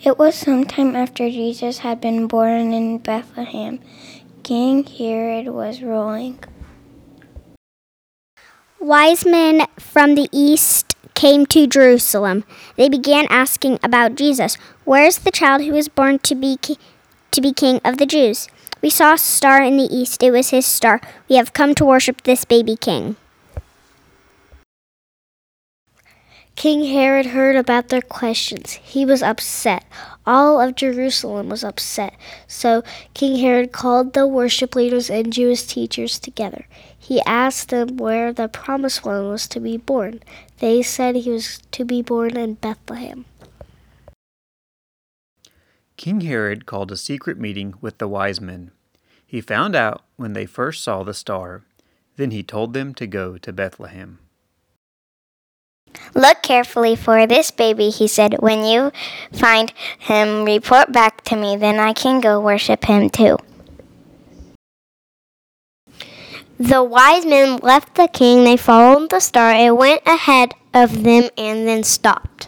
It was some time after Jesus had been born in Bethlehem. King Herod was ruling. Wise men from the east came to Jerusalem. They began asking about Jesus. Where is the child who was born to be ki- to be king of the Jews? We saw a star in the east. It was his star. We have come to worship this baby king. King Herod heard about their questions. He was upset. All of Jerusalem was upset. So King Herod called the worship leaders and Jewish teachers together. He asked them where the promised one was to be born. They said he was to be born in Bethlehem. King Herod called a secret meeting with the wise men. He found out when they first saw the star. Then he told them to go to Bethlehem. Look carefully for this baby, he said. When you find him, report back to me, then I can go worship him too. The wise men left the king. They followed the star. It went ahead of them and then stopped.